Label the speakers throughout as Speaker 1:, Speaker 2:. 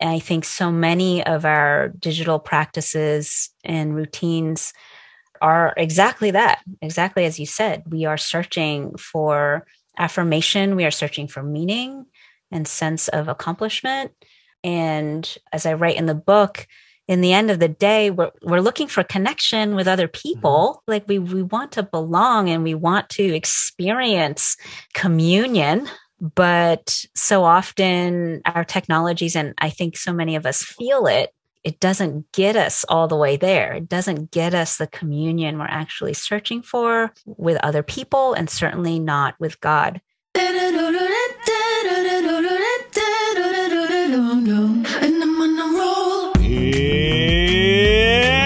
Speaker 1: And I think so many of our digital practices and routines are exactly that, exactly as you said. We are searching for affirmation, we are searching for meaning and sense of accomplishment. And as I write in the book, in the end of the day, we're, we're looking for connection with other people. Mm-hmm. Like we, we want to belong and we want to experience communion. But so often our technologies, and I think so many of us feel it, it doesn't get us all the way there. It doesn't get us the communion we're actually searching for with other people and certainly not with God.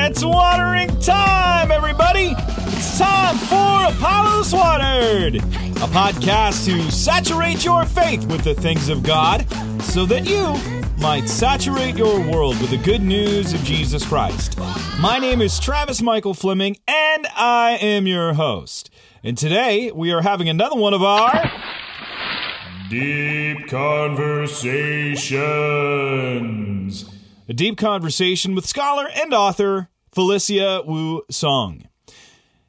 Speaker 2: It's watering time, everybody! It's time for Apollos Watered, a podcast to saturate your faith with the things of God so that you might saturate your world with the good news of Jesus Christ. My name is Travis Michael Fleming, and I am your host. And today we are having another one of our Deep Conversations. A deep conversation with scholar and author Felicia Wu Song.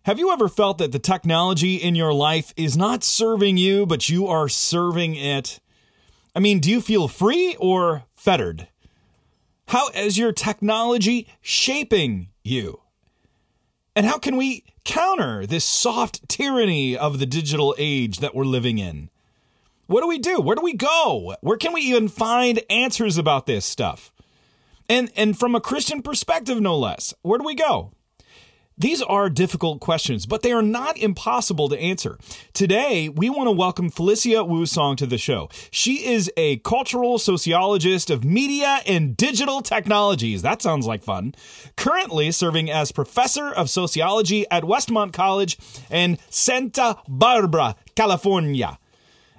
Speaker 2: Have you ever felt that the technology in your life is not serving you, but you are serving it? I mean, do you feel free or fettered? How is your technology shaping you? And how can we counter this soft tyranny of the digital age that we're living in? What do we do? Where do we go? Where can we even find answers about this stuff? And and from a Christian perspective no less. Where do we go? These are difficult questions, but they are not impossible to answer. Today, we want to welcome Felicia Wu Song to the show. She is a cultural sociologist of media and digital technologies. That sounds like fun. Currently serving as professor of sociology at Westmont College in Santa Barbara, California.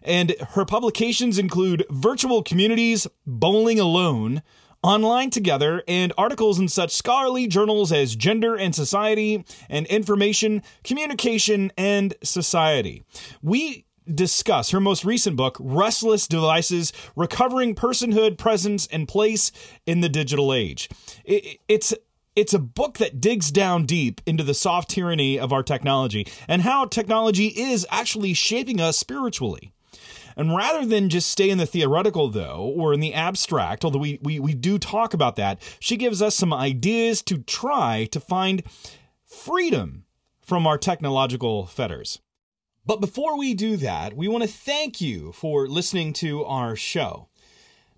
Speaker 2: And her publications include Virtual Communities, Bowling Alone, online together and articles in such scholarly journals as Gender and Society and Information, Communication, and Society. We discuss her most recent book, Restless Devices Recovering Personhood, Presence, and Place in the Digital Age. it's it's a book that digs down deep into the soft tyranny of our technology and how technology is actually shaping us spiritually. And rather than just stay in the theoretical, though, or in the abstract, although we, we, we do talk about that, she gives us some ideas to try to find freedom from our technological fetters. But before we do that, we want to thank you for listening to our show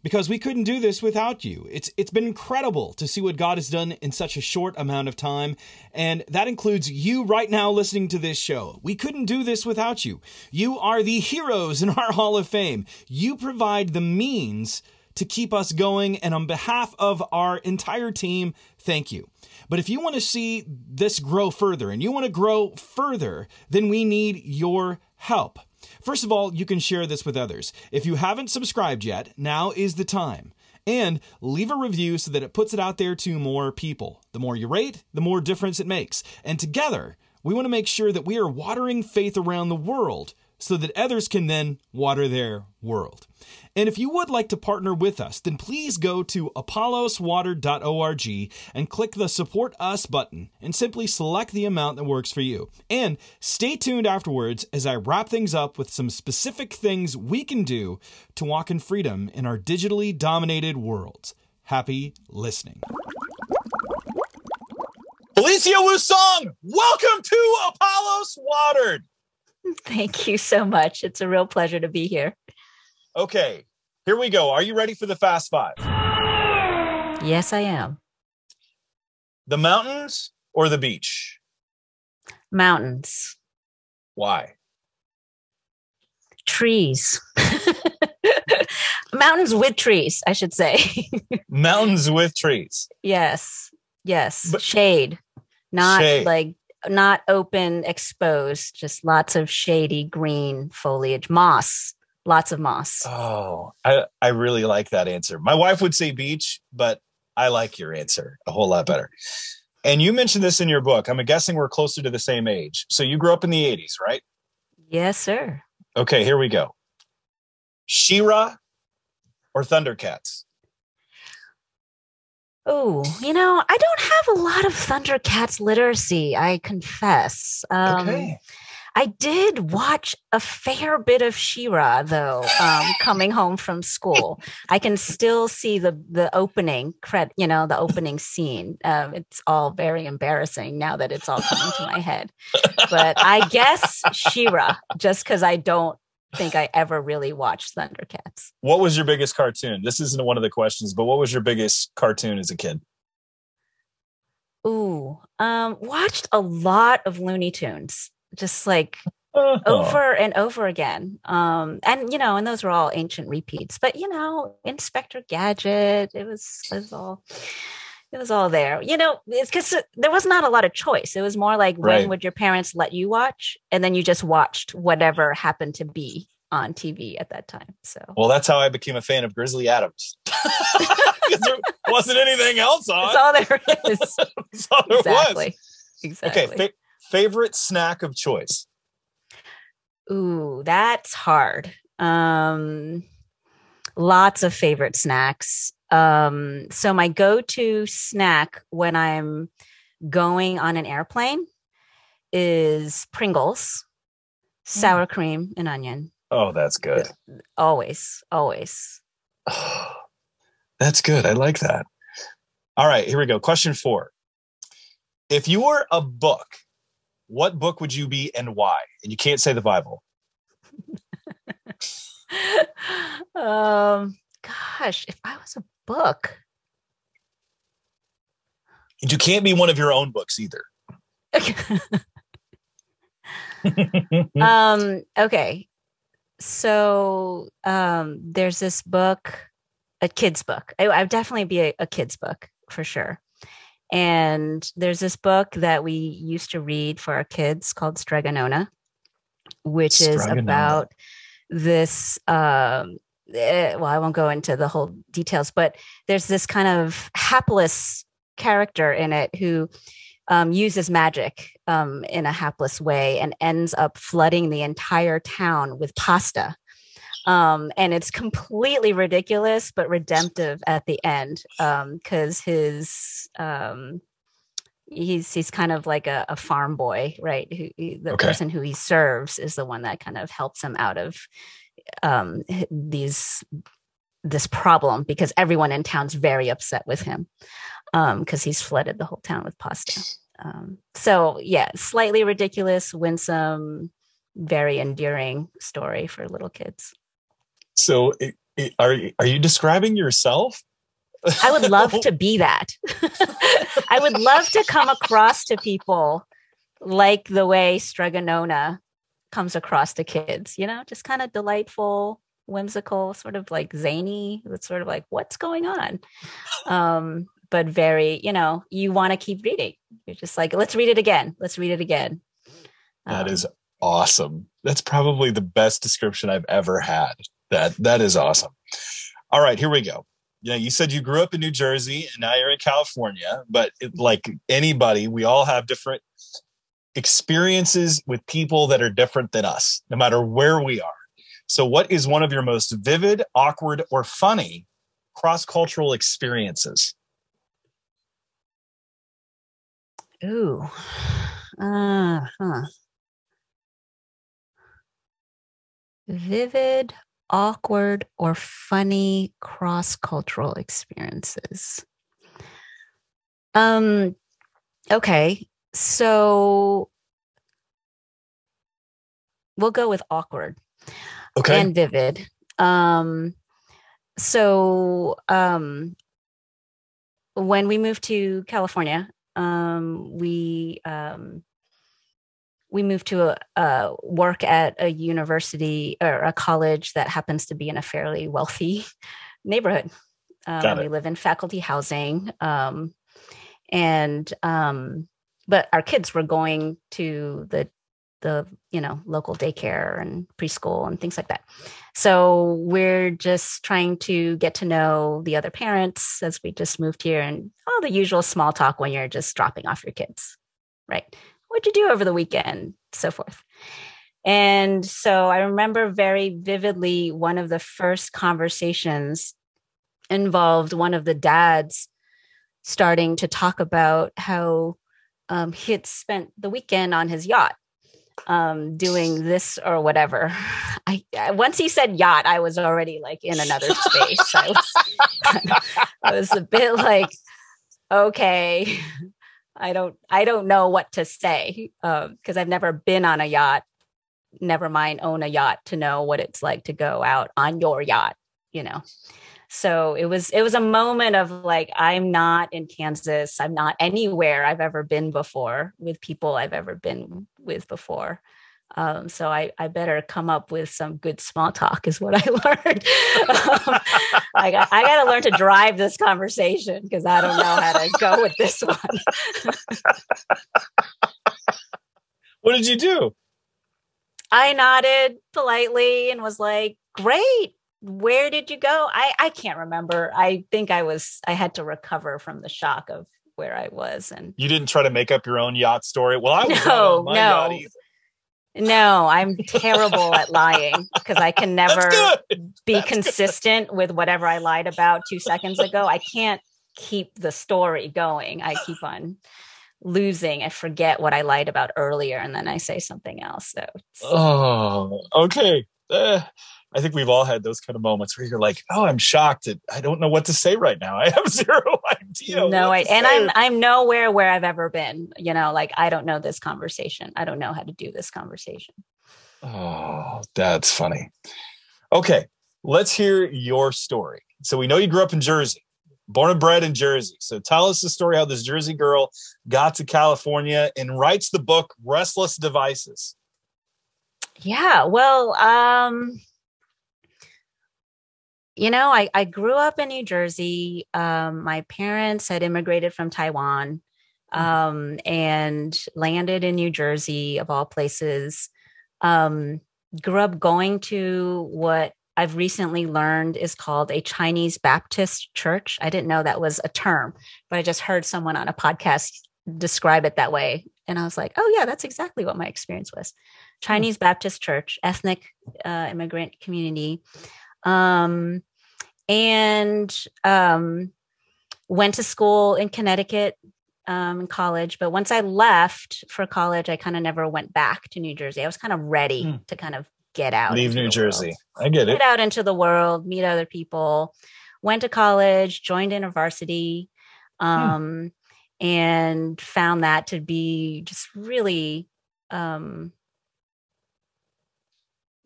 Speaker 2: because we couldn't do this without you. It's it's been incredible to see what God has done in such a short amount of time, and that includes you right now listening to this show. We couldn't do this without you. You are the heroes in our Hall of Fame. You provide the means to keep us going, and on behalf of our entire team, thank you. But if you want to see this grow further and you want to grow further, then we need your help. First of all, you can share this with others. If you haven't subscribed yet, now is the time. And leave a review so that it puts it out there to more people. The more you rate, the more difference it makes. And together, we want to make sure that we are watering faith around the world so that others can then water their world. And if you would like to partner with us, then please go to apolloswater.org and click the Support Us button and simply select the amount that works for you. And stay tuned afterwards as I wrap things up with some specific things we can do to walk in freedom in our digitally dominated worlds. Happy listening. Felicia Wu Song, welcome to Apollos Watered.
Speaker 1: Thank you so much. It's a real pleasure to be here.
Speaker 2: Okay, here we go. Are you ready for the fast five?
Speaker 1: Yes, I am.
Speaker 2: The mountains or the beach?
Speaker 1: Mountains.
Speaker 2: Why?
Speaker 1: Trees. mountains with trees, I should say.
Speaker 2: mountains with trees.
Speaker 1: Yes. Yes. But, shade. Not shade. like not open, exposed, just lots of shady green foliage, moss lots of moss.
Speaker 2: Oh, I, I really like that answer. My wife would say beach, but I like your answer a whole lot better. And you mentioned this in your book. I'm guessing we're closer to the same age. So you grew up in the 80s, right?
Speaker 1: Yes, sir.
Speaker 2: Okay, here we go. She-Ra or Thundercats?
Speaker 1: Oh, you know, I don't have a lot of Thundercats literacy, I confess. Um, okay. I did watch a fair bit of She-Ra though, um, coming home from school. I can still see the the opening cred, you know, the opening scene. Um, it's all very embarrassing now that it's all coming to my head. But I guess She-Ra, just because I don't think I ever really watched Thundercats.
Speaker 2: What was your biggest cartoon? This isn't one of the questions, but what was your biggest cartoon as a kid?
Speaker 1: Ooh, um, watched a lot of Looney Tunes just like uh-huh. over and over again. Um, and you know, and those were all ancient repeats. But you know, Inspector Gadget, it was it was all it was all there. You know, it's because there was not a lot of choice. It was more like right. when would your parents let you watch, and then you just watched whatever happened to be on TV at that time. So
Speaker 2: well, that's how I became a fan of Grizzly Adams. Because there wasn't anything else on.
Speaker 1: That's all there is. that's all there exactly. Was. Exactly.
Speaker 2: Okay, fa- favorite snack of choice?
Speaker 1: Ooh, that's hard. Um, lots of favorite snacks. Um, so my go-to snack when I'm going on an airplane is Pringles, sour mm. cream and onion.
Speaker 2: Oh, that's good.
Speaker 1: Always, always. Oh,
Speaker 2: that's good. I like that. All right, here we go. Question four. If you were a book what book would you be and why? And you can't say the Bible.
Speaker 1: um, gosh, if I was a book,
Speaker 2: and you can't be one of your own books either.
Speaker 1: um, okay. So um, there's this book, a kid's book. I, would definitely be a, a kid's book for sure. And there's this book that we used to read for our kids called Strega Nona, which is about this. Um, well, I won't go into the whole details, but there's this kind of hapless character in it who um, uses magic um, in a hapless way and ends up flooding the entire town with pasta um, and it's completely ridiculous but redemptive at the end because um, his um, he's he's kind of like a, a farm boy right who the okay. person who he serves is the one that kind of helps him out of um, these this problem because everyone in town's very upset with him because um, he's flooded the whole town with pasta um, so yeah slightly ridiculous winsome very endearing story for little kids
Speaker 2: so it, it, are are you describing yourself?
Speaker 1: I would love to be that. I would love to come across to people like the way Strega Nona comes across to kids, you know, just kind of delightful, whimsical, sort of like zany. It's sort of like, what's going on? Um, but very, you know, you want to keep reading. You're just like, let's read it again. Let's read it again.
Speaker 2: That um, is awesome. That's probably the best description I've ever had. That that is awesome. All right, here we go. Yeah, you said you grew up in New Jersey and now you're in California, but it, like anybody, we all have different experiences with people that are different than us, no matter where we are. So, what is one of your most vivid, awkward, or funny cross cultural experiences?
Speaker 1: Ooh, uh huh. Vivid, awkward or funny cross cultural experiences? Um, okay, so we'll go with awkward
Speaker 2: okay.
Speaker 1: and vivid. Um, so um, when we moved to California, um, we um, we moved to a, uh, work at a university or a college that happens to be in a fairly wealthy neighborhood. Um, we live in faculty housing, um, and um, but our kids were going to the the you know local daycare and preschool and things like that. So we're just trying to get to know the other parents as we just moved here and all the usual small talk when you're just dropping off your kids, right? what'd you do over the weekend? So forth. And so I remember very vividly one of the first conversations involved one of the dads starting to talk about how um, he had spent the weekend on his yacht um, doing this or whatever. I once he said yacht, I was already like in another space. I was, I was a bit like, okay, I don't, I don't know what to say because um, I've never been on a yacht. Never mind own a yacht to know what it's like to go out on your yacht. You know so it was it was a moment of like i'm not in kansas i'm not anywhere i've ever been before with people i've ever been with before um, so I, I better come up with some good small talk is what I learned. um, I got I got to learn to drive this conversation because I don't know how to go with this one.
Speaker 2: what did you do?
Speaker 1: I nodded politely and was like, "Great, where did you go? I I can't remember. I think I was I had to recover from the shock of where I was and
Speaker 2: You didn't try to make up your own yacht story. Well, I was
Speaker 1: no, no. No, I'm terrible at lying because I can never be That's consistent good. with whatever I lied about 2 seconds ago. I can't keep the story going. I keep on losing. I forget what I lied about earlier and then I say something else. So
Speaker 2: Oh, okay. Uh, I think we've all had those kind of moments where you're like, "Oh, I'm shocked. That I don't know what to say right now. I have zero idea."
Speaker 1: No, I, and I'm I'm nowhere where I've ever been. You know, like I don't know this conversation. I don't know how to do this conversation.
Speaker 2: Oh, that's funny. Okay, let's hear your story. So we know you grew up in Jersey, born and bred in Jersey. So tell us the story how this Jersey girl got to California and writes the book Restless Devices.
Speaker 1: Yeah, well, um you know, I, I grew up in New Jersey. Um, my parents had immigrated from Taiwan mm-hmm. um, and landed in New Jersey, of all places. Um, grew up going to what I've recently learned is called a Chinese Baptist church. I didn't know that was a term, but I just heard someone on a podcast describe it that way. And I was like, oh, yeah, that's exactly what my experience was. Hmm. Chinese Baptist church, ethnic uh, immigrant community um, and um, went to school in Connecticut um, in college. But once I left for college, I kind of never went back to New Jersey. I was kind of ready mm. to kind of get out,
Speaker 2: leave New Jersey. World. I get
Speaker 1: it. Get out into the world, meet other people. Went to college, joined InterVarsity, hmm. um, mm. and found that to be just really um,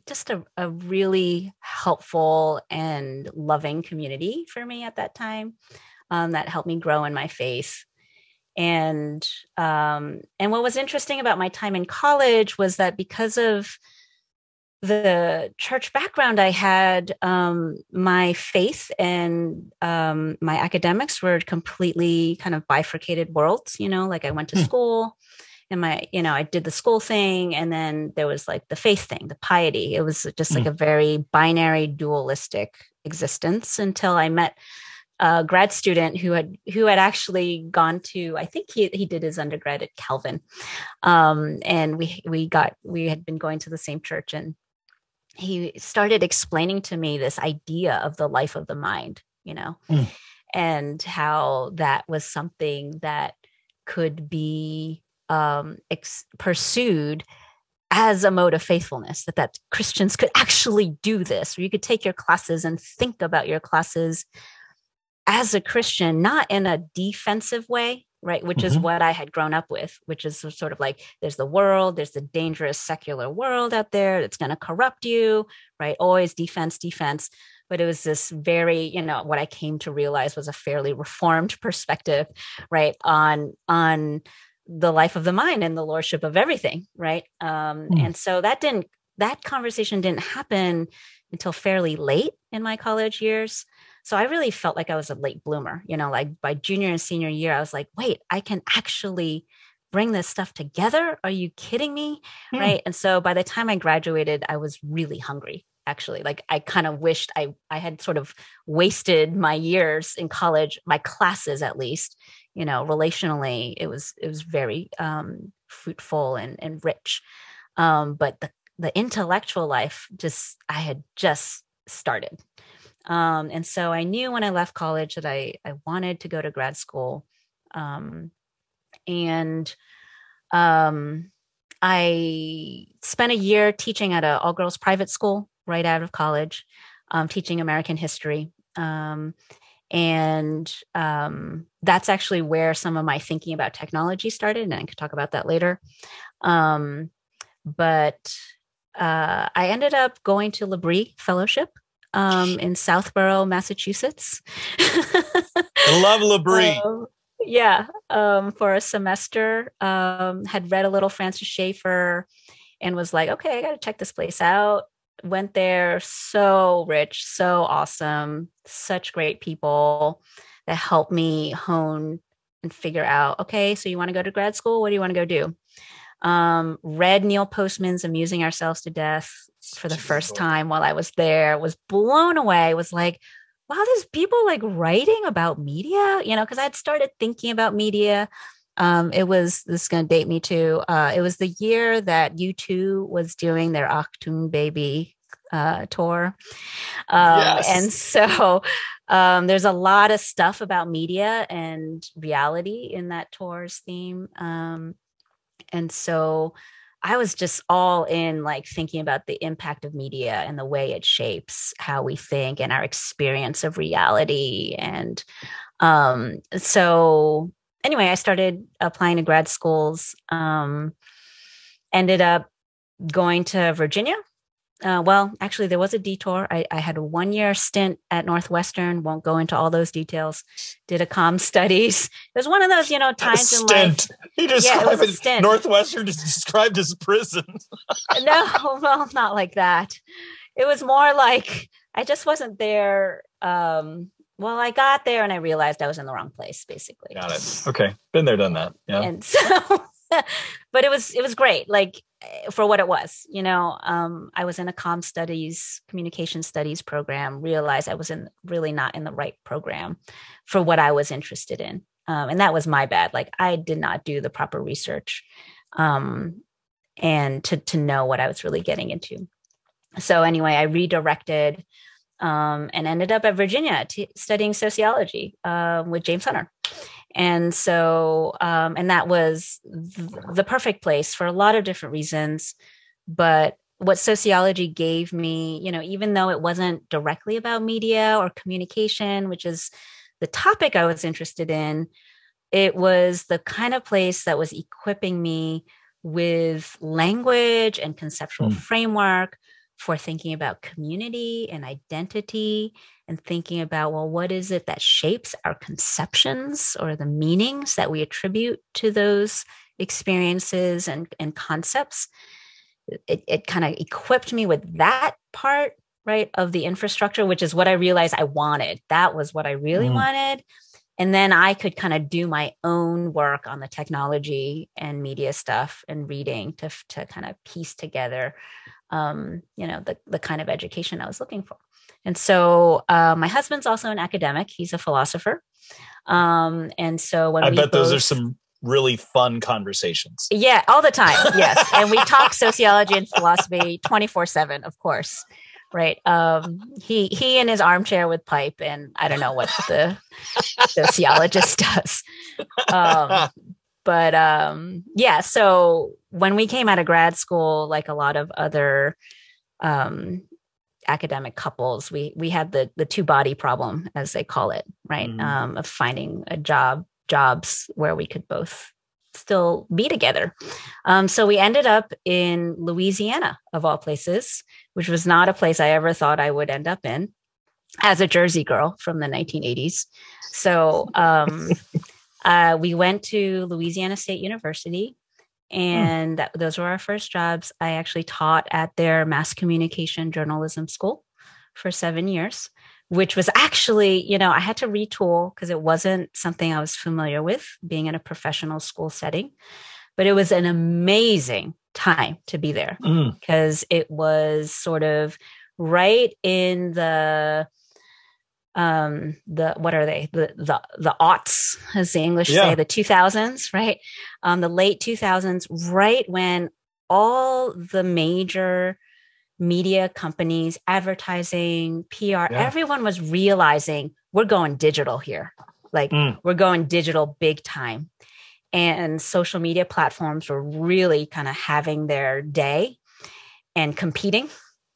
Speaker 1: just a, a really helpful and loving community for me at that time um, that helped me grow in my faith and um, and what was interesting about my time in college was that because of the church background I had, um, my faith and um, my academics were completely kind of bifurcated worlds. You know, like I went to hmm. school, in my you know i did the school thing and then there was like the faith thing the piety it was just like mm. a very binary dualistic existence until i met a grad student who had who had actually gone to i think he, he did his undergrad at calvin um, and we we got we had been going to the same church and he started explaining to me this idea of the life of the mind you know mm. and how that was something that could be um, ex- pursued as a mode of faithfulness that that christians could actually do this or you could take your classes and think about your classes as a christian not in a defensive way right which mm-hmm. is what i had grown up with which is sort of like there's the world there's the dangerous secular world out there that's going to corrupt you right always defense defense but it was this very you know what i came to realize was a fairly reformed perspective right on on the life of the mind and the lordship of everything right? Um, mm. and so that didn't that conversation didn't happen until fairly late in my college years. So i really felt like i was a late bloomer you know like by junior and senior year i was like wait i can actually bring this stuff together? Are you kidding me? Right? And so by the time i graduated i was really hungry actually. Like i kind of wished i i had sort of wasted my years in college my classes at least you know relationally it was it was very um fruitful and and rich um but the the intellectual life just i had just started Um, and so I knew when I left college that I, I wanted to go to grad school. Um, and um, I spent a year teaching at an all girls private school right out of college, um, teaching American history. And um, that's actually where some of my thinking about technology started. And I could talk about that later. Um, but uh, I ended up going to L'Abri Fellowship um, in Southborough, Massachusetts.
Speaker 2: I love L'Abri.
Speaker 1: Um, yeah, um, for a semester. Um, had read a little Francis Schaeffer and was like, okay, I got to check this place out. Went there, so rich, so awesome, such great people that helped me hone and figure out, okay, so you want to go to grad school? What do you want to go do? Um, read Neil Postman's Amusing Ourselves to Death for the first time while I was there, was blown away, was like, wow, there's people like writing about media, you know, because I'd started thinking about media. Um, it was this is going to date me too. Uh, it was the year that U2 was doing their Achtung Baby uh, tour. Um, yes. And so um, there's a lot of stuff about media and reality in that tour's theme. Um, and so I was just all in, like thinking about the impact of media and the way it shapes how we think and our experience of reality. And um, so, anyway, I started applying to grad schools, um, ended up going to Virginia uh, well, actually, there was a detour. I, I, had a one year stint at Northwestern. Won't go into all those details. Did a com studies. It was one of those, you know, times in life.
Speaker 2: He described yeah, it Northwestern is described as prison.
Speaker 1: no, well, not like that. It was more like I just wasn't there. Um, well, I got there and I realized I was in the wrong place, basically.
Speaker 2: Got it. Okay, been there, done that. Yeah.
Speaker 1: And so, but it was it was great. Like Eh, for what it was you know um, i was in a com studies communication studies program realized i was in really not in the right program for what i was interested in um, and that was my bad like i did not do the proper research um, and to to know what i was really getting into so anyway i redirected um, and ended up at virginia t- studying sociology uh, with james hunter and so um, and that was th- the perfect place for a lot of different reasons but what sociology gave me you know even though it wasn't directly about media or communication which is the topic i was interested in it was the kind of place that was equipping me with language and conceptual mm. framework for thinking about community and identity and thinking about, well, what is it that shapes our conceptions or the meanings that we attribute to those experiences and, and concepts? It, it kind of equipped me with that part, right, of the infrastructure, which is what I realized I wanted. That was what I really mm. wanted. And then I could kind of do my own work on the technology and media stuff and reading to, to kind of piece together um, you know, the, the kind of education I was looking for. And so uh, my husband's also an academic. He's a philosopher. Um, and so when
Speaker 2: I bet
Speaker 1: both,
Speaker 2: those are some really fun conversations.
Speaker 1: Yeah, all the time. Yes. and we talk sociology and philosophy 24 seven, of course. Right. Um, he, he in his armchair with pipe and I don't know what the sociologist does. Um, but um, yeah so when we came out of grad school like a lot of other um, academic couples we we had the the two body problem as they call it right? Mm-hmm. um, of finding a job jobs where we could both still be together. Um, so we ended up in louisiana of all places which was not a place i ever thought i would end up in as a jersey girl from the 1980s so um, uh, we went to Louisiana State University, hmm. and that, those were our first jobs. I actually taught at their mass communication journalism school for seven years, which was actually, you know, I had to retool because it wasn't something I was familiar with being in a professional school setting. But it was an amazing time to be there because mm. it was sort of right in the um the what are they the the the aughts as the english yeah. say the 2000s right um the late 2000s right when all the major media companies, advertising, PR, yeah. everyone was realizing we're going digital here. Like mm. we're going digital big time. And social media platforms were really kind of having their day and competing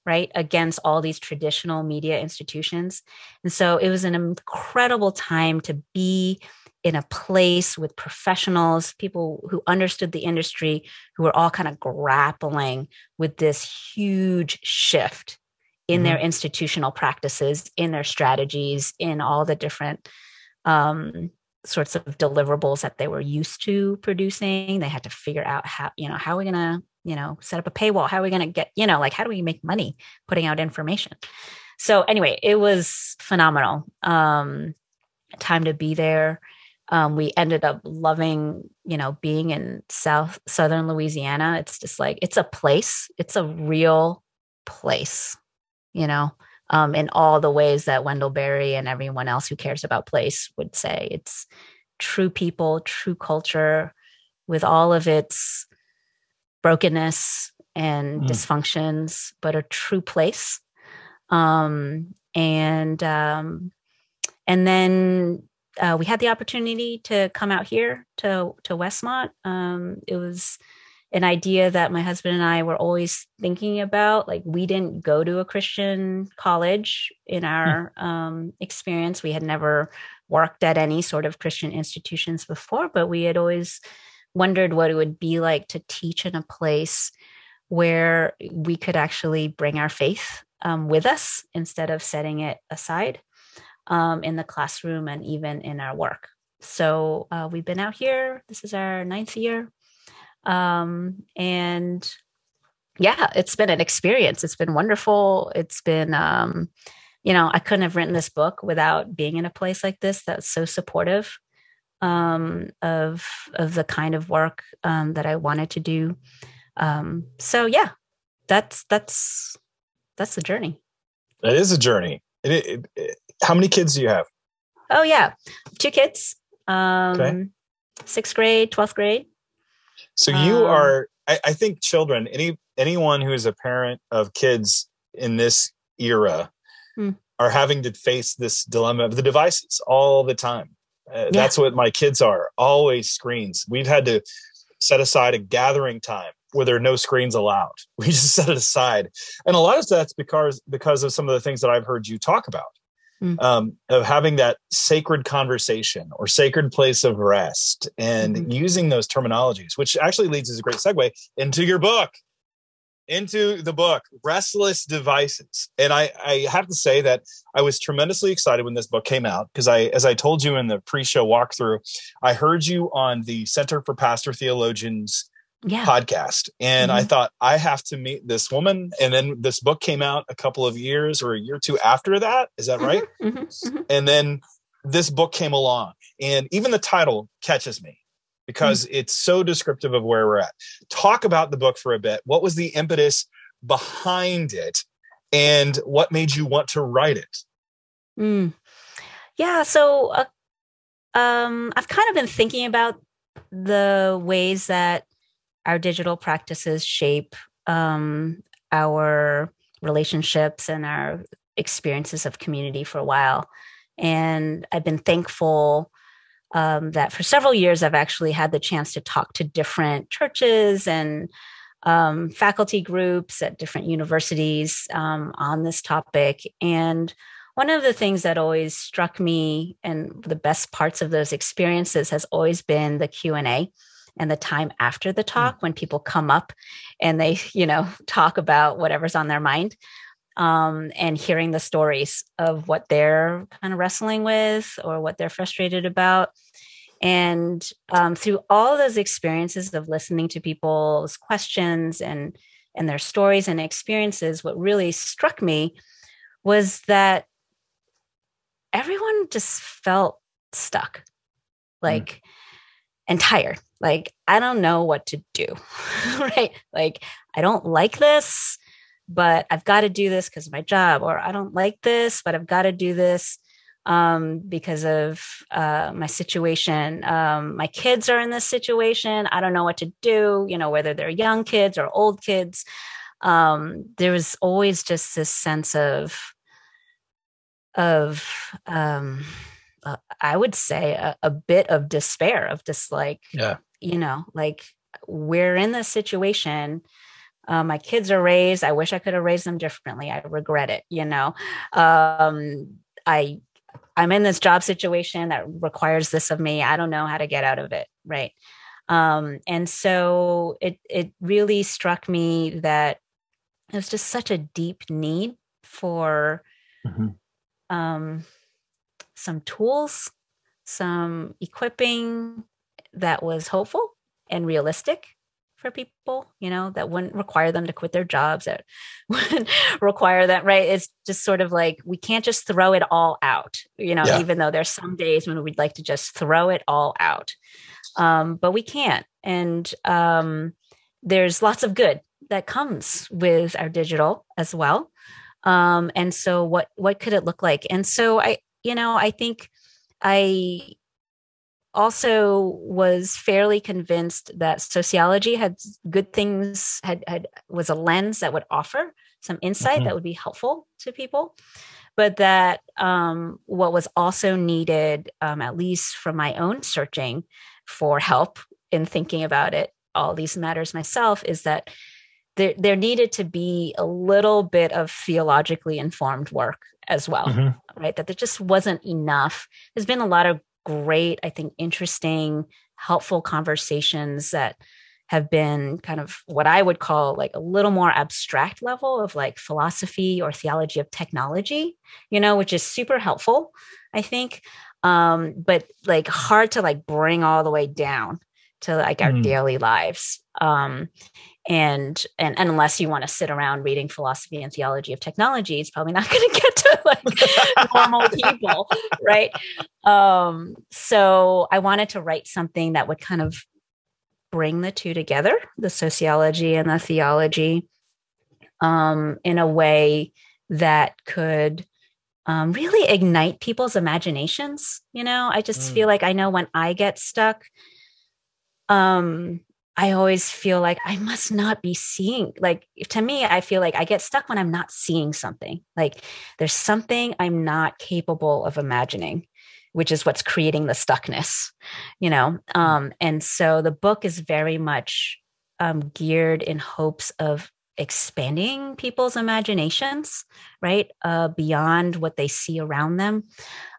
Speaker 1: right against all these traditional media institutions and so it was an incredible time to be in a place with professionals, people who understood the industry, who were all kind of grappling with this huge shift in mm-hmm. their institutional practices, in their strategies, in all the different um, sorts of deliverables that they were used to producing. They had to figure out how, you know, how are we going to, you know, set up a paywall? How are we going to get, you know, like how do we make money putting out information? So anyway, it was phenomenal. Um, time to be there um, we ended up loving you know being in south southern louisiana it's just like it's a place it's a real place you know um, in all the ways that wendell berry and everyone else who cares about place would say it's true people true culture with all of its brokenness and mm. dysfunctions but a true place um, and um, and then uh, we had the opportunity to come out here to to Westmont. Um, it was an idea that my husband and I were always thinking about. Like we didn't go to a Christian college in our mm. um, experience. We had never worked at any sort of Christian institutions before, but we had always wondered what it would be like to teach in a place where we could actually bring our faith um, with us instead of setting it aside um, in the classroom and even in our work. So uh, we've been out here. This is our ninth year. Um, and yeah, it's been an experience. It's been wonderful. It's been, um, you know, I couldn't have written this book without being in a place like this that's so supportive um, of of the kind of work um, that I wanted to do. Um, so yeah, that's that's that's the journey.
Speaker 2: It is a journey. It, it, it, how many kids do you have?
Speaker 1: Oh yeah, two kids. Um, okay. Sixth grade, twelfth grade.
Speaker 2: So you um, are. I, I think children, any anyone who is a parent of kids in this era, hmm. are having to face this dilemma of the devices all the time. Uh, yeah. That's what my kids are. Always screens. We've had to set aside a gathering time where there are no screens allowed. We just set it aside, and a lot of that's because because of some of the things that I've heard you talk about mm. um, of having that sacred conversation or sacred place of rest and mm-hmm. using those terminologies, which actually leads as a great segue into your book, into the book, Restless Devices. And I, I have to say that I was tremendously excited when this book came out because I, as I told you in the pre-show walkthrough, I heard you on the Center for Pastor Theologians yeah. podcast. And mm-hmm. I thought, I have to meet this woman. And then this book came out a couple of years or a year or two after that. Is that right? Mm-hmm. mm-hmm. And then this book came along. And even the title catches me because mm-hmm. it's so descriptive of where we're at. Talk about the book for a bit. What was the impetus behind it? And what made you want to write it?
Speaker 1: Mm. Yeah. So, uh, um, I've kind of been thinking about the ways that our digital practices shape um, our relationships and our experiences of community for a while. And I've been thankful um, that for several years I've actually had the chance to talk to different churches and um, faculty groups at different universities um, on this topic. And one of the things that always struck me and the best parts of those experiences has always been the Q&A and the time after the talk mm. when people come up and they you know talk about whatever's on their mind um, and hearing the stories of what they're kind of wrestling with or what they're frustrated about and um, through all those experiences of listening to people's questions and and their stories and experiences what really struck me was that everyone just felt stuck hmm. like mm. and tired like i don't know what to do right like i don't like this but i've got to do this because of my job or i don't like this but i've got to do this um, because of uh, my situation. Um, my kids are in this situation. I don't know what to do you know whether they're young kids or old kids. Um, there was always just this sense of of um, uh, I would say a, a, bit of despair of just like
Speaker 3: yeah.
Speaker 1: you know like we're in this situation uh, my kids are raised i wish i could have raised them differently i regret it you know? Um, i i'm in this job situation that requires this of me i don't know how to get out of it right? Um, and so it it really struck me that it was just such a deep need for mm-hmm. um, some tools some equipping that was hopeful and realistic for people, you know, that wouldn't require them to quit their jobs, that wouldn't require that, right? It's just sort of like we can't just throw it all out, you know, yeah. even though there's some days when we'd like to just throw it all out. Um, but we can't. And um, there's lots of good that comes with our digital as well. Um, and so what what could it look like? And so I, you know, I think I also was fairly convinced that sociology had good things had had was a lens that would offer some insight mm-hmm. that would be helpful to people but that um, what was also needed um, at least from my own searching for help in thinking about it all these matters myself is that there, there needed to be a little bit of theologically informed work as well mm-hmm. right that there just wasn't enough there's been a lot of great, I think, interesting, helpful conversations that have been kind of what I would call like a little more abstract level of like philosophy or theology of technology, you know, which is super helpful, I think. Um, but like hard to like bring all the way down to like our mm. daily lives. Um, and and, and unless you want to sit around reading philosophy and theology of technology it's probably not going to get to like normal people right um so i wanted to write something that would kind of bring the two together the sociology and the theology um in a way that could um, really ignite people's imaginations you know i just mm. feel like i know when i get stuck um I always feel like I must not be seeing. Like to me, I feel like I get stuck when I'm not seeing something. Like there's something I'm not capable of imagining, which is what's creating the stuckness, you know. Mm. Um, and so the book is very much um, geared in hopes of expanding people's imaginations, right, uh, beyond what they see around them,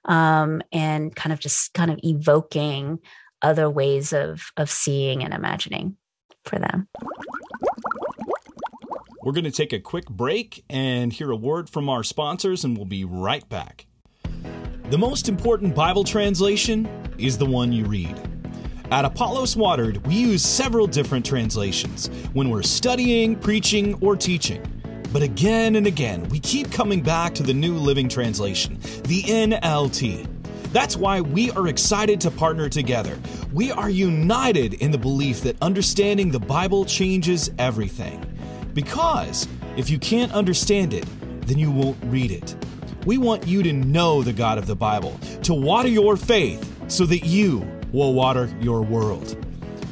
Speaker 1: um, and kind of just kind of evoking other ways of of seeing and imagining for them.
Speaker 2: We're going to take a quick break and hear a word from our sponsors, and we'll be right back. The most important Bible translation is the one you read. At Apollos Watered, we use several different translations when we're studying, preaching, or teaching. But again and again, we keep coming back to the New Living Translation, the NLT. That's why we are excited to partner together. We are united in the belief that understanding the Bible changes everything. Because if you can't understand it, then you won't read it. We want you to know the God of the Bible, to water your faith so that you will water your world.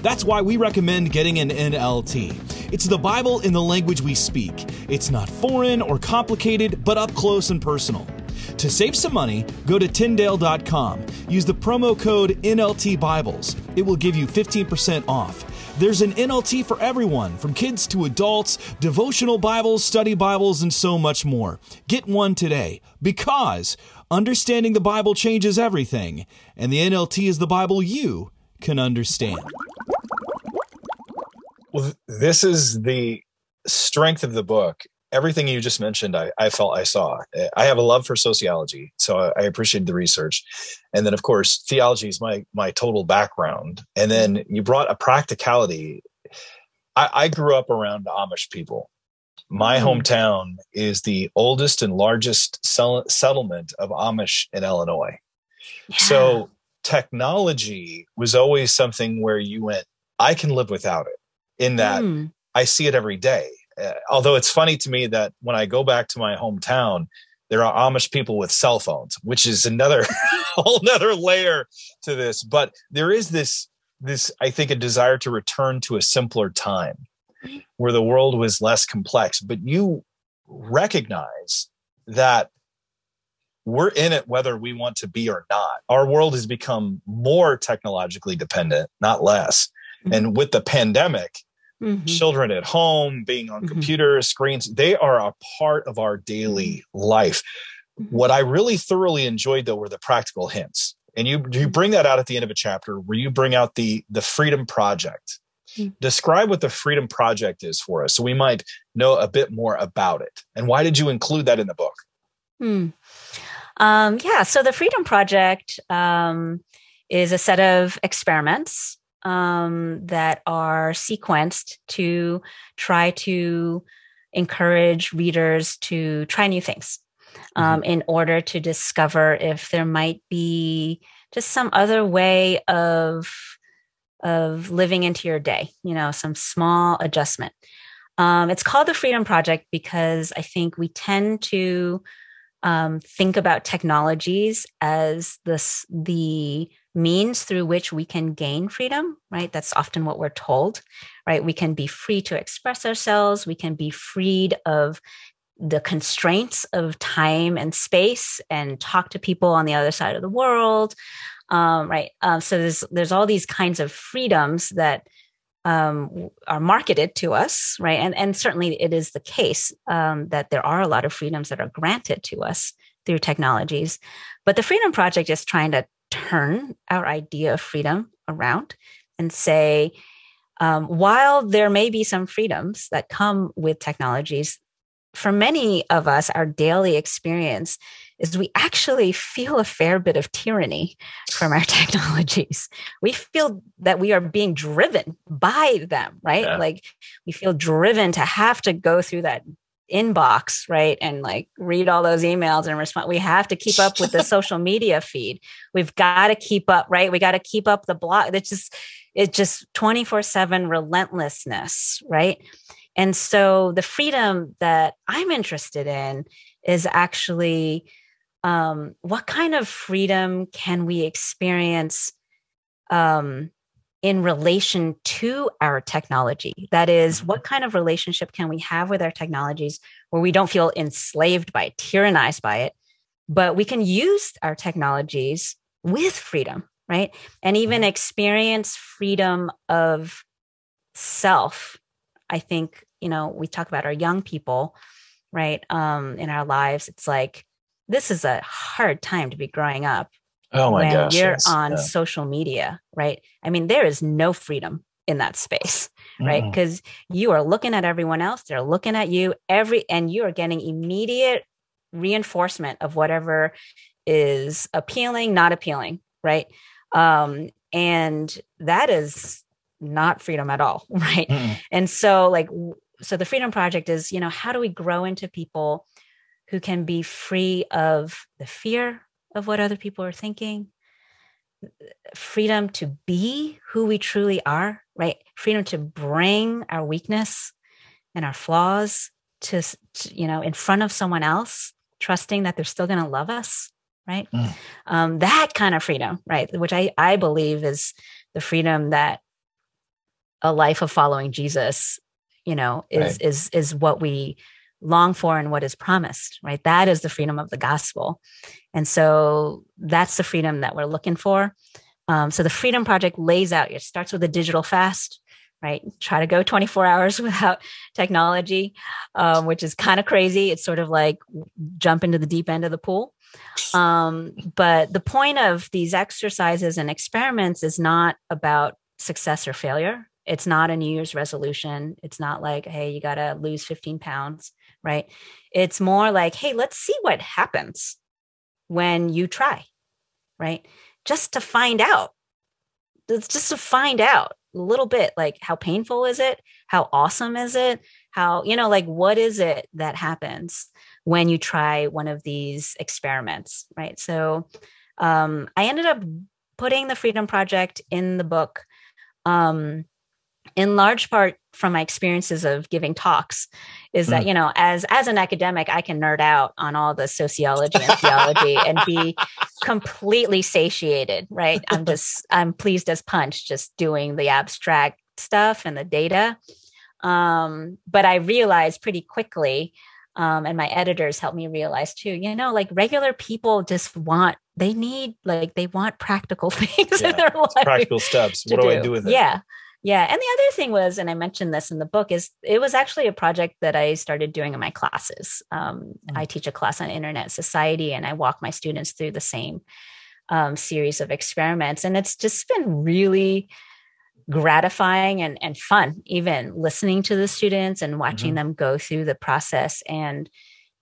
Speaker 2: That's why we recommend getting an NLT. It's the Bible in the language we speak. It's not foreign or complicated, but up close and personal. To save some money, go to Tyndale.com. Use the promo code NLT Bibles. It will give you 15% off. There's an NLT for everyone, from kids to adults, devotional Bibles, study Bibles, and so much more. Get one today because understanding the Bible changes everything, and the NLT is the Bible you can understand.
Speaker 3: Well, this is the strength of the book everything you just mentioned, I, I felt I saw. I have a love for sociology, so I, I appreciate the research, and then of course theology is my my total background. And then you brought a practicality. I, I grew up around Amish people. My mm. hometown is the oldest and largest sell- settlement of Amish in Illinois. Yeah. So technology was always something where you went, I can live without it. In that, mm. I see it every day although it's funny to me that when I go back to my hometown, there are Amish people with cell phones, which is another whole another layer to this. But there is this this I think a desire to return to a simpler time. where the world was less complex. But you recognize that we're in it whether we want to be or not. Our world has become more technologically dependent, not less. Mm-hmm. And with the pandemic, mm-hmm. children at home, being on mm-hmm. computer screens, they are a part of our daily life. Mm-hmm. What I really thoroughly enjoyed though were the practical hints. And you you bring that out at the end of a chapter where you bring out the the Freedom Project. Mm-hmm. Describe what the Freedom Project is for us so we might know a bit more about it. And why did you include that in the book?
Speaker 1: Hmm. Um, yeah, so the Freedom Project um, is a set of experiments um, that are sequenced to try to encourage readers to try new things um, mm-hmm. in order to discover if there might be just some other way of of living into your day you know some small adjustment um, it's called the freedom project because i think we tend to um, think about technologies as this the means through which we can gain freedom right? That's often what we're told right? We can be free to express ourselves. We can be freed of the constraints of time and space and talk to people on the other side of the world um, right? Um, so there's there's all these kinds of freedoms that um, are marketed to us, right? And and certainly it is the case um, that there are a lot of freedoms that are granted to us through technologies, but the Freedom Project is trying to turn our idea of freedom around and say, um, while there may be some freedoms that come with technologies, for many of us, our daily experience is we actually feel a fair bit of tyranny from our technologies. We feel that we are being driven by them, right? Yeah. Like we feel driven to have to go through that inbox, right? And like read all those emails and respond. We have to keep up with the social media feed. We've got to keep up, right? We got to keep up the blog. It's just, it's just 24 7 relentlessness, right? And so the freedom that I'm interested in is actually um, what kind of freedom can we experience um, in relation to our technology? That is, mm-hmm. what kind of relationship can we have with our technologies where we don't feel enslaved by it, tyrannized by it, but we can use our technologies with freedom, right? And even mm-hmm. experience freedom of self. I think, you know, we talk about our young people, right? Um, in our lives, it's like, this is a hard time to be growing up.
Speaker 3: Oh my
Speaker 1: when
Speaker 3: gosh.
Speaker 1: You're yes, on yeah. social media, right? I mean, there is no freedom in that space, right? Because mm. you are looking at everyone else, they're looking at you every and you are getting immediate reinforcement of whatever is appealing, not appealing, right? Um, and that is not freedom at all, right? Mm. And so like so the freedom project is, you know, how do we grow into people who can be free of the fear of what other people are thinking, freedom to be who we truly are, right? Freedom to bring our weakness and our flaws to, to you know, in front of someone else, trusting that they're still going to love us, right? Mm. Um, that kind of freedom, right? Which I, I believe is the freedom that a life of following Jesus, you know, is right. is is what we long for and what is promised, right? That is the freedom of the gospel. And so that's the freedom that we're looking for. Um, so the Freedom Project lays out, it starts with a digital fast, right? Try to go 24 hours without technology, um, which is kind of crazy. It's sort of like jump into the deep end of the pool. Um, but the point of these exercises and experiments is not about success or failure. It's not a New Year's resolution. It's not like, hey, you got to lose 15 pounds right? It's more like, hey, let's see what happens when you try, right? Just to find out. Just to find out a little bit like how painful is it? How awesome is it? How, you know, like what is it that happens when you try one of these experiments, right? So um, I ended up putting the Freedom Project in the book um, in large part from my experiences of giving talks is that mm. you know as as an academic i can nerd out on all the sociology and theology and be completely satiated right i'm just i'm pleased as punch just doing the abstract stuff and the data Um, but I realized pretty quickly, um, and my editors helped me realize too, you know, like regular people just want, they need, like, they want practical things yeah, in their life.
Speaker 2: Practical steps. What do, do I do with it?
Speaker 1: Yeah. Yeah. And the other thing was, and I mentioned this in the book, is it was actually a project that I started doing in my classes. Um, mm. I teach a class on internet society and I walk my students through the same um, series of experiments. And it's just been really gratifying and, and fun, even listening to the students and watching mm-hmm. them go through the process and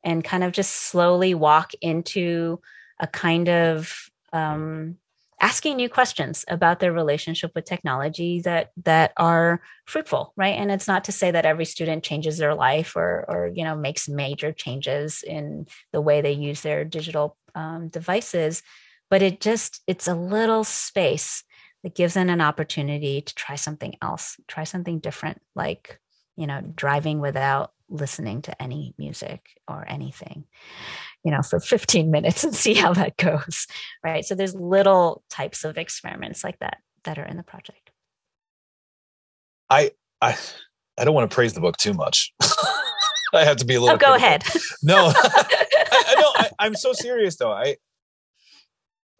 Speaker 1: and kind of just slowly walk into a kind of um, asking new questions about their relationship with technology that that are fruitful right? And it's not to say that every student changes their life or or you know makes major changes in the way they use their digital um, devices but it just it's a little space that gives them an opportunity to try something else try something different like you know driving without listening to any music or anything you know, for 15 minutes and see how that goes. Right. So there's little types of experiments like that that are in the project.
Speaker 2: I I I don't want to praise the book too much. I have to be a little.
Speaker 1: Oh, go ahead.
Speaker 2: No, I, know. I, am so serious though. I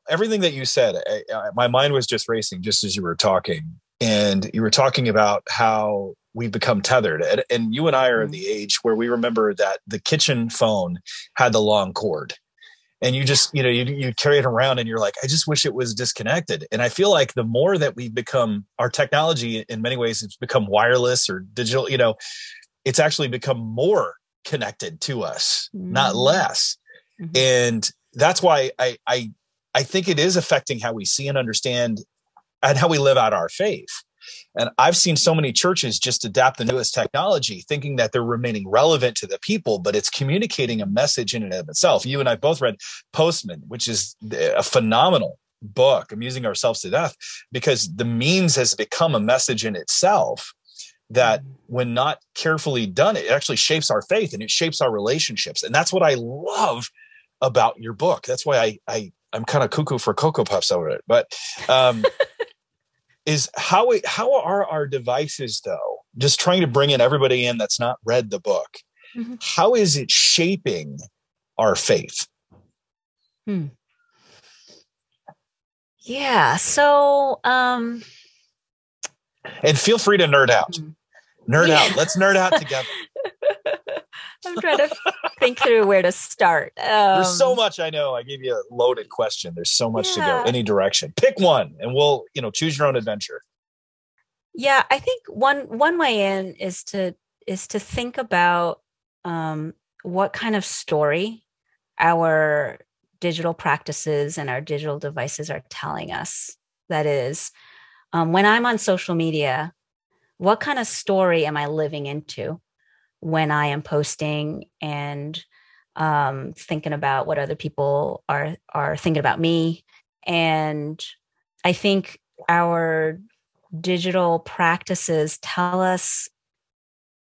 Speaker 2: everything that you said, I, I, my mind was just racing just as you were talking, and you were talking about how we've become tethered. And, and you and I are in mm-hmm. the age where we remember that the kitchen phone had the long cord. And you just, you know, you, you carry it around and you're like, I just wish it was disconnected. And I feel like the more that we've become, our technology in many ways, it's become wireless or digital, you know, it's actually become more connected to us, mm-hmm. not less. Mm-hmm. And that's why I, I, I think it is affecting how we see and understand and how we live out our faith and I've seen so many churches just adapt the newest technology, thinking that they're remaining relevant to the people, but it's communicating a message in and of itself. You and I both read Postman, which is a phenomenal book, amusing ourselves to death, because the means has become a message in itself that when not carefully done, it actually shapes our faith and it shapes our relationships. And that's what I love about your book. That's why I, I I'm kind of cuckoo for Cocoa Puffs over it. But um, is how it, how are our devices though? Just trying to bring in everybody in that's not read the book. Mm-hmm. How is it shaping our faith?
Speaker 1: Hmm. Yeah. So, um,
Speaker 2: and feel free to nerd out. Hmm. Nerd yeah. out. Let's nerd out together.
Speaker 1: I'm trying to think through where to start. Um,
Speaker 2: There's so um, much I know. I gave you a loaded question. There's so much yeah. to go. Any direction. Pick one and we'll, you know, choose your own adventure.
Speaker 1: Yeah, I think one one way in is to is to think about um, what kind of story our digital practices and our digital devices are telling us. That is, um, when I'm on social media, what kind of story am I living into? When I am posting and um, thinking about what other people are are thinking about me. And I think our digital practices tell us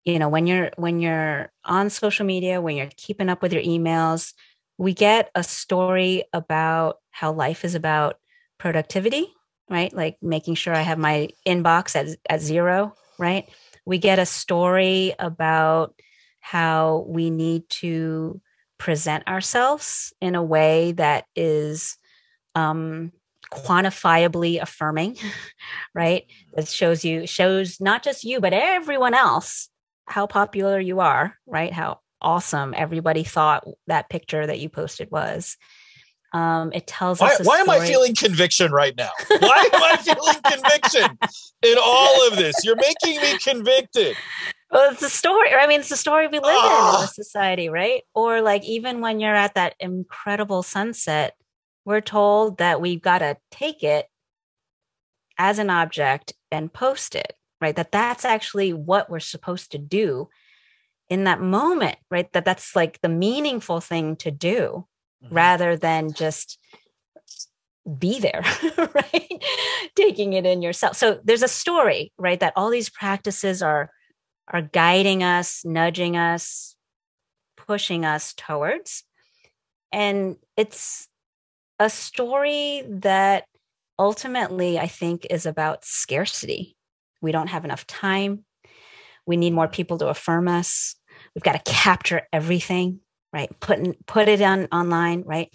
Speaker 1: you know when you're when you're on social media when you're keeping up with your emails we get a story about how life is about productivity right like making sure i have my inbox at, at zero right we get a story about how we need to present ourselves in a way that is um, quantifiably affirming, right? That shows you, shows not just you, but everyone else how popular you are, right? How awesome everybody thought that picture that you posted was. Um, it tells
Speaker 2: why,
Speaker 1: us.
Speaker 2: Why am I feeling conviction right now? Why am I feeling conviction in all of this? You're making me convicted.
Speaker 1: Well, it's a story. I mean, it's a story we live in in ah. society, right? Or like even when you're at that incredible sunset, we're told that we've got to take it as an object and post it, right? That that's actually what we're supposed to do in that moment, right? That that's like the meaningful thing to do mm-hmm. rather than just be there, right? Taking it in yourself. So there's a story, right? That all these practices are are guiding us, nudging us, pushing us towards. And it's a story that ultimately I think is about scarcity. We don't have enough time. we need more people to affirm us we've got to capture everything right? Put put it on online right?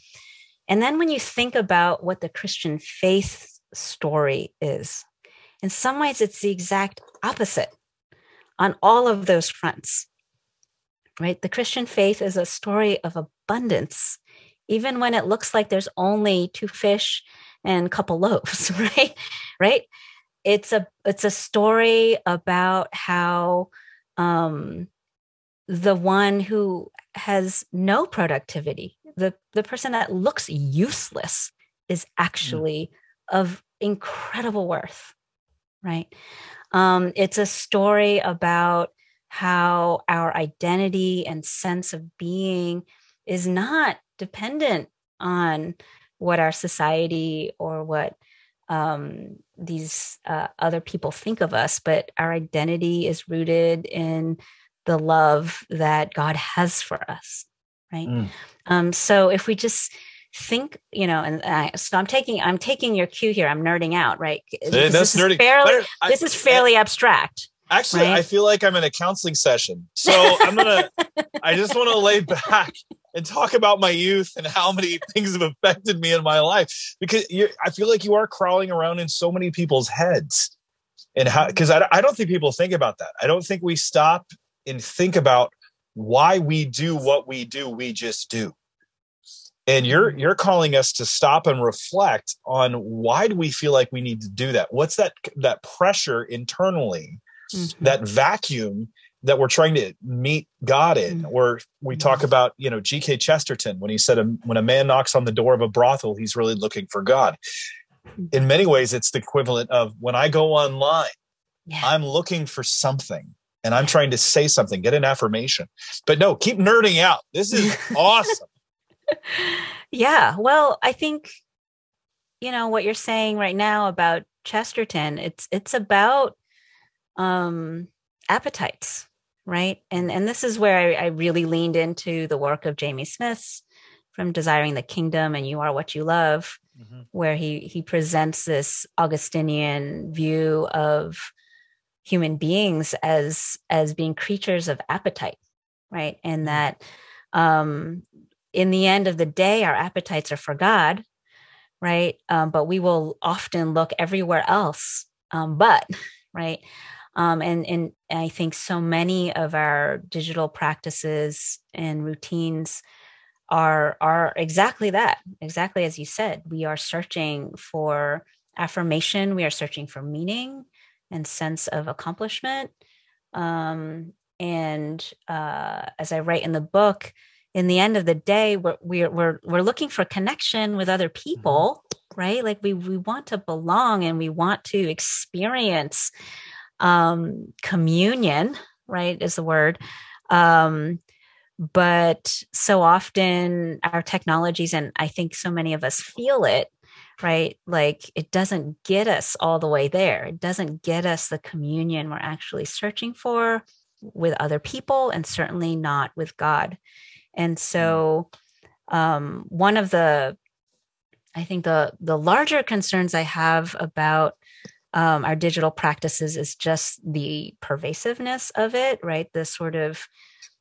Speaker 1: And then when you think about what the christian faith story is in some ways it's the exact opposite on all of those fronts right? The christian faith is a story of abundance even when it looks like there's only two fish and a couple loaves right? Right? It's a it's a story about how um the one who has no productivity the the person that looks useless is mm. actually mm. of incredible worth right um it's a story about how our identity and sense of being is not dependent on what our society or what um, these uh, other people think of us, but our identity is rooted in the love that God has for us, right? Mm. Um, so if we just think, you know, and I, so I'm taking I'm taking your cue here. I'm nerding out, right?
Speaker 2: This, this is
Speaker 1: fairly I, this is fairly I, abstract.
Speaker 2: Actually, right? I feel like I'm in a counseling session. So I'm gonna I just want to lay back and talk about my youth and how many things have affected me in my life because I feel like you are crawling around in so many people's heads and how because I, I don't think people think about that. I don't think we stop and think about why we do what we do. We just do. And you're you're calling us to stop and reflect on why do we feel like we need to do that? What's that that pressure internally, mm-hmm. that vacuum that we're trying to meet God in. Mm-hmm. Or we talk about, you know, G.K. Chesterton when he said, when a man knocks on the door of a brothel, he's really looking for God. In many ways, it's the equivalent of when I go online, yeah. I'm looking for something and I'm trying to say something, get an affirmation. But no, keep nerding out. This is awesome.
Speaker 1: Yeah. Well, I think, you know, what you're saying right now about Chesterton, it's it's about um appetites right and and this is where I, I, really leaned into the work of jamie smith's from desiring the kingdom and you are what you love mm-hmm. where he he presents this augustinian view of human beings as as being creatures of appetite right and mm-hmm. that um in the end of the day our appetites are for god right um, but we will often look everywhere else um, but right um, and, and I think so many of our digital practices and routines are are exactly that, exactly as you said. We are searching for affirmation. We are searching for meaning and sense of accomplishment. Um, and uh, as I write in the book, in the end of the day, we're we're we're, we're looking for connection with other people, mm-hmm. right? Like we we want to belong and we want to experience um, communion, right, is the word. Um, but so often our technologies, and I think so many of us feel it, right? Like it doesn't get us all the way there. It doesn't get us the communion we're actually searching for with other people, and certainly not with God. And so, um, one of the I think the the larger concerns I have about um, our digital practices is just the pervasiveness of it, right? The sort of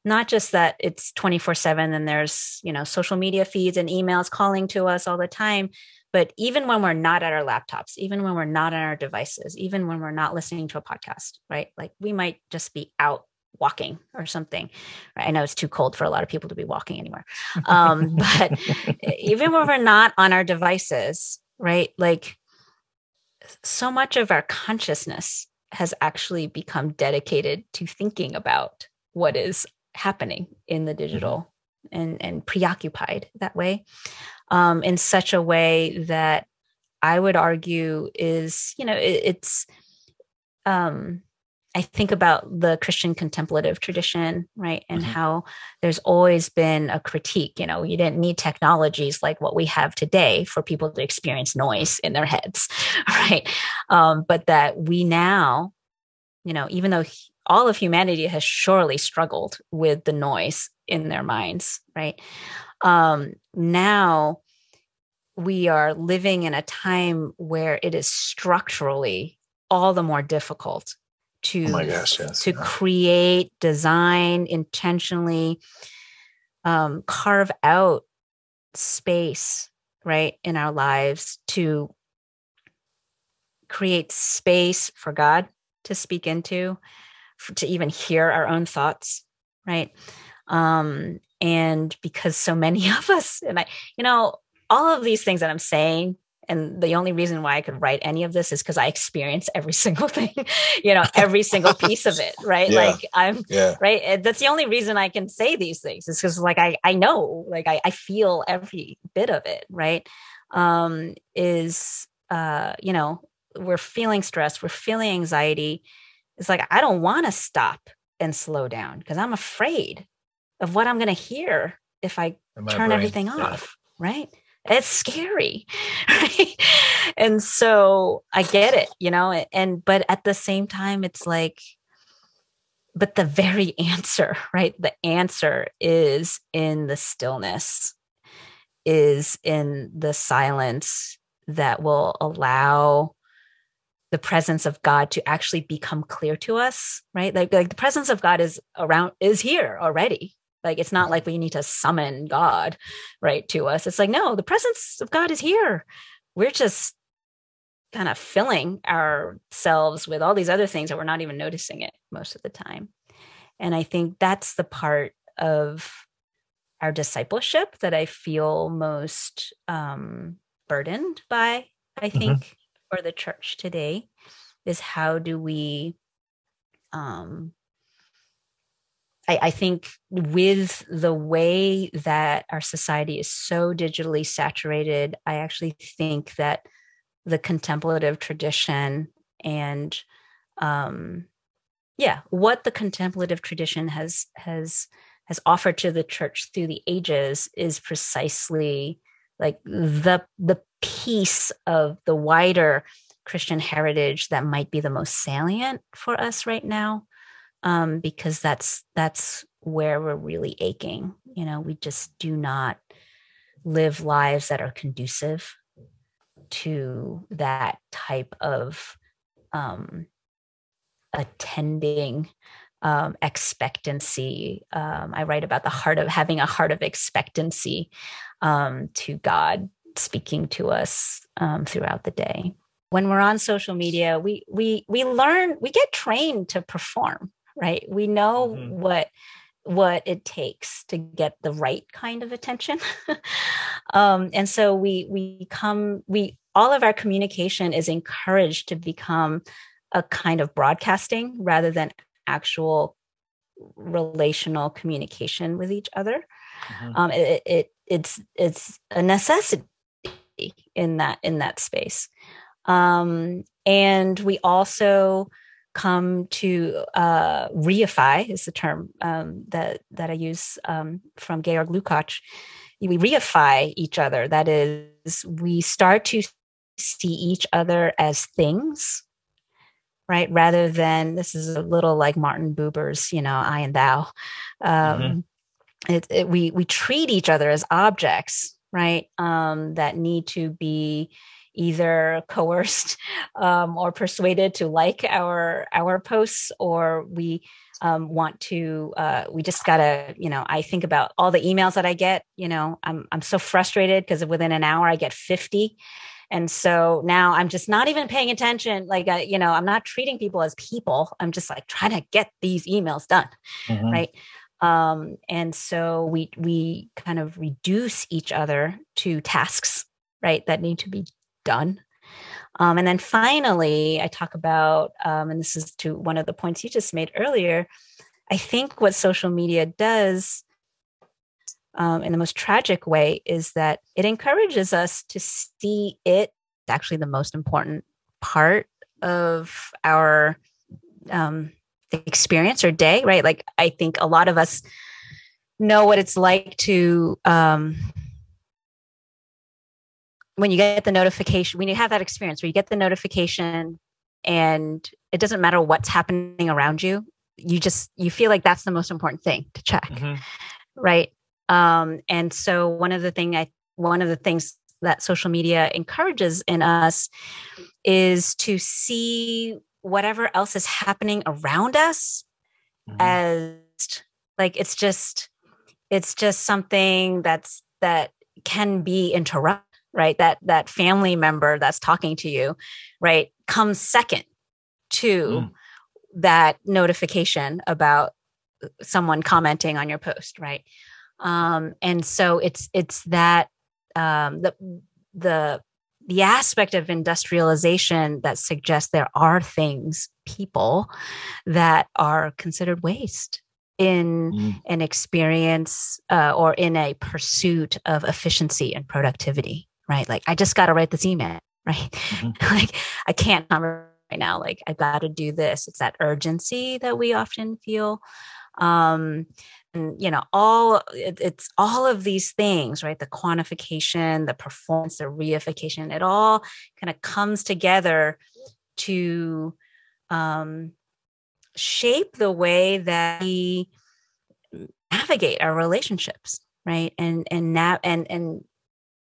Speaker 1: not just that it's 24 7 and there's, you know, social media feeds and emails calling to us all the time, but even when we're not at our laptops, even when we're not on our devices, even when we're not listening to a podcast, right? Like we might just be out walking or something. I know it's too cold for a lot of people to be walking anymore. Um, but even when we're not on our devices, right? Like so much of our consciousness has actually become dedicated to thinking about what is happening in the digital mm-hmm. and and preoccupied that way um, in such a way that I would argue is you know it, it's um, I think about the Christian contemplative tradition, right? And mm-hmm. how there's always been a critique. You know, you didn't need technologies like what we have today for people to experience noise in their heads, right? Um, but that we now, you know, even though all of humanity has surely struggled with the noise in their minds, right? Um, now we are living in a time where it is structurally all the more difficult to
Speaker 3: oh gosh, yes,
Speaker 1: to
Speaker 3: yeah.
Speaker 1: create, design, intentionally um, carve out space, right, in our lives to create space for God to speak into, to even hear our own thoughts, right? Um, and because so many of us, and I, you know, all of these things that I'm saying and the only reason why I could write any of this is because I experience every single thing, you know, every single piece of it, right?
Speaker 3: Yeah.
Speaker 1: Like I'm
Speaker 3: Yeah.
Speaker 1: right. That's the only reason I can say these things is because like I I know, like I, I feel every bit of it, right? Um, is uh, you know, we're feeling stress, we're feeling anxiety. It's like I don't want to stop and slow down because I'm afraid of what I'm gonna hear if I turn
Speaker 3: brain.
Speaker 1: everything
Speaker 3: Yeah.
Speaker 1: off, right? It's scary, right? And so I get it, you know, and but at the same time, it's like, but the very answer, right? The answer is in the stillness, is in the silence that will allow the presence of God to actually become clear to us, right? Like, like the presence of God is around, is here already. Like it's not like we need to summon God, right, to us. It's like, no, the presence of God is here. We're just kind of filling ourselves with all these other things that we're not even noticing it most of the time. And I think that's the part of our discipleship that I feel most um, burdened by, I think, for the church today is how do we um, I, I think with the way that our society is so digitally saturated, I actually think that the contemplative tradition and um, yeah, what the contemplative tradition has has has offered to the church through the ages is precisely like the the piece of the wider Christian heritage that might be the most salient for us right now um, because that's that's where we're really aching. You know, we just do not live lives that are conducive to that type of um, attending um, expectancy. Um, I write about the heart of having a heart of expectancy um, to God speaking to us um, throughout the day. When we're on social media, we we we learn, we get trained to perform right we know
Speaker 3: Mhm.
Speaker 1: what what it takes to get the right kind of attention um and so we we come we all of our communication is encouraged to become a kind of broadcasting rather than actual relational communication with each other
Speaker 3: Mhm.
Speaker 1: um it, it it's it's a necessity in that in that space um and we also come to uh, reify is the term um, that that I use um, from Georg Lukács. We reify each other. That is, we start to see each other as things, right? Rather than this is a little like Martin Buber's, you know, I and thou. Um, it, it, we we treat each other as objects, right? Um, that need to be either coerced um, or persuaded to like our our posts or we um, want to uh, we just gotta you know i think about all the emails that i get you know i'm i'm so frustrated because within an hour i get 50 and so now i'm just not even paying attention like uh, you know i'm not treating people as people i'm just like trying to get these emails done
Speaker 3: Mhm.
Speaker 1: right um and so we we kind of reduce each other to tasks right that need to be done. Um, and then finally i talk about um, and this is to one of the points you just made earlier i think what social media does um, in the most tragic way is that it encourages us to see it actually the most important part of our um, experience or day right like i think a lot of us know what it's like to um, when you get the notification when you have that experience where you get the notification and it doesn't matter what's happening around you you just you feel like that's the most important thing to check
Speaker 3: Mhm.
Speaker 1: right um and so one of the thing i one of the things that social media encourages in us is to see whatever else is happening around us mm-hmm. as like it's just it's just something that's that can be interrupted right that that family member that's talking to you right comes second to mm. that notification about someone commenting on your post right um and so it's it's that um the the the aspect of industrialization that suggests there are things people that are considered waste in mm. an experience uh, or in a pursuit of efficiency and productivity right? Like i just got to write this email right? Mm-hmm. like i can't right now. Like i got to do this. It's that urgency that we often feel. Um you know all it, it's all of these things right the quantification the performance the reification it all kind of comes together to um shape the way that we navigate our relationships right and and now and and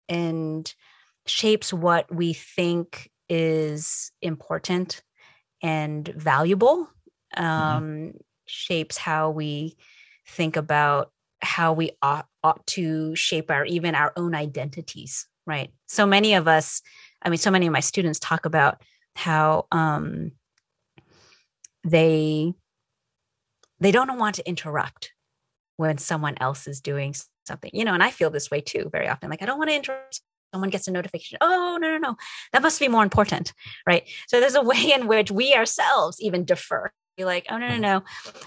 Speaker 1: and shapes what we think is important and valuable mm-hmm. um mm-hmm. shapes how we think about how we ought, ought to shape our even our own identities right? So many of us i mean so many of my students talk about how um they they don't want to interrupt when someone else is doing something you know and i feel this way too very often like i don't want to interrupt. Someone gets a notification oh no no no that must be more important right? So there's a way in which we ourselves even defer be like oh no no no.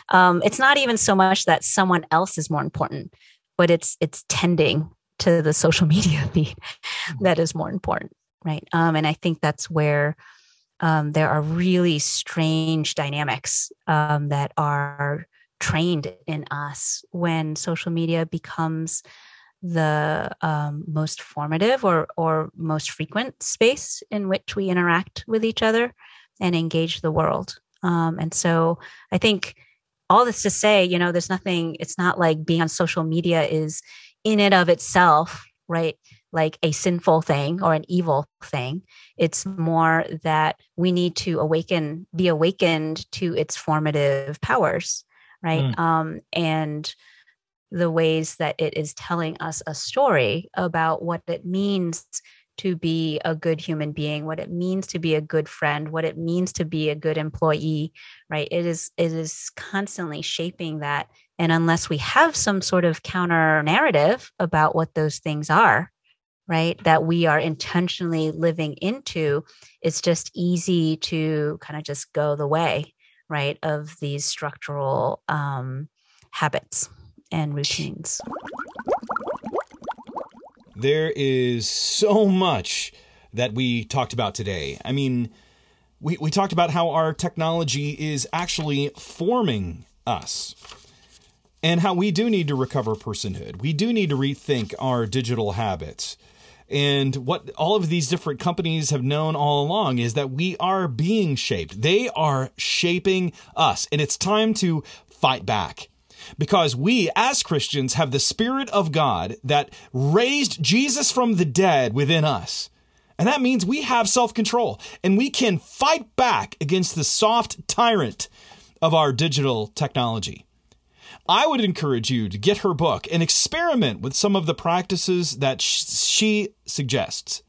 Speaker 1: Um, it's not even so much that someone else is more important but it's it's tending to the social media feed mm-hmm. that is more important right? Um, and i think that's where um, there are really strange dynamics um, that are trained in us when social media becomes the um, most formative or or most frequent space in which we interact with each other and engage the world um, and so I think all this to say, you know, there's nothing, it's not like being on social media is in and of itself, right? Like a sinful thing or an evil thing. It's more that we need to awaken, be awakened to its formative powers, right? Mm. Um, and the ways that it is telling us a story about what it means to be a good human being what it means to be a good friend what it means to be a good employee right? It is it is constantly shaping that. And unless we have some sort of counter narrative about what those things are right that we are intentionally living into it's just easy to kind of just go the way right of these structural um, habits and routines
Speaker 2: there is so much that we talked about today. I mean, we, we talked about how our technology is actually forming us and how we do need to recover personhood. We do need to rethink our digital habits. And what all of these different companies have known all along is that we are being shaped. They are shaping us, and it's time to fight back because we as Christians have the Spirit of God that raised Jesus from the dead within us. And that means we have self control and we can fight back against the soft tyrant of our digital technology. I would encourage you to get her book and experiment with some of the practices that she suggests.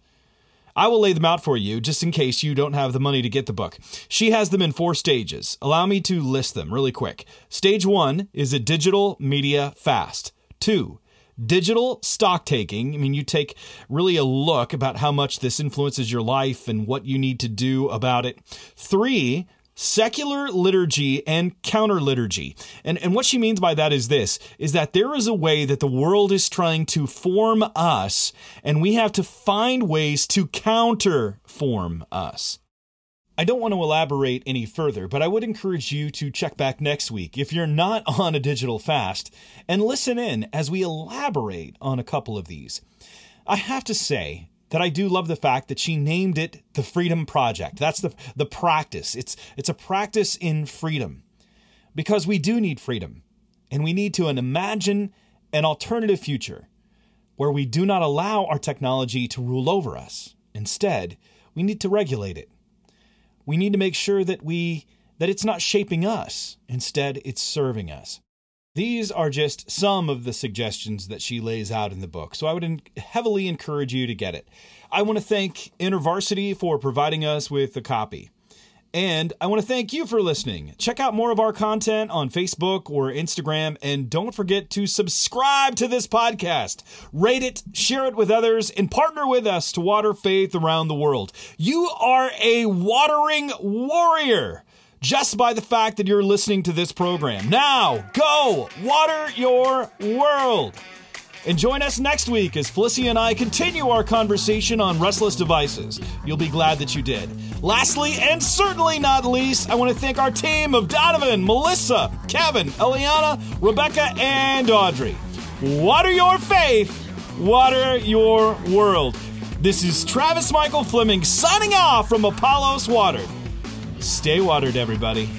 Speaker 2: I will lay them out for you just in case you don't have the money to get the book. She has them in four stages. Allow me to list them really quick. Stage one is a digital media fast. Two, digital stock taking. I mean, you take really a look about how much this influences your life and what you need to do about it. Three, secular liturgy and counter liturgy. And, and what she means by that is this is that there is a way that the world is trying to form us, and we have to find ways to counter form us. I don't want to elaborate any further, but I would encourage you to check back next week if you're not on a digital fast and listen in as we elaborate on a couple of these. I have to say, that I do love the fact that she named it the Freedom Project. That's the the practice. It's it's a practice in freedom. Because we do need freedom. And we need to imagine an alternative future where we do not allow our technology to rule over us. Instead, we need to regulate it. we need to make sure that we that it's not shaping us. Instead, it's serving us. These are just some of the suggestions that she lays out in the book, so I would heavily encourage you to get it. I want to thank InterVarsity for providing us with a copy. And I want to thank you for listening. Check out more of our content on Facebook or Instagram, and don't forget to subscribe to this podcast. Rate it, share it with others, and partner with us to water faith around the world. You are a watering warrior just by the fact that you're listening to this program. Now, go water your world. And join us next week as Felicity and I continue our conversation on restless devices. You'll be glad that you did. Lastly, and certainly not least, I want to thank our team of Donovan, Melissa, Kevin, Eliana, Rebecca, and Audrey. Water your faith, water your world. This is Travis Michael Fleming signing off from Apollos Watered. Stay watered, everybody.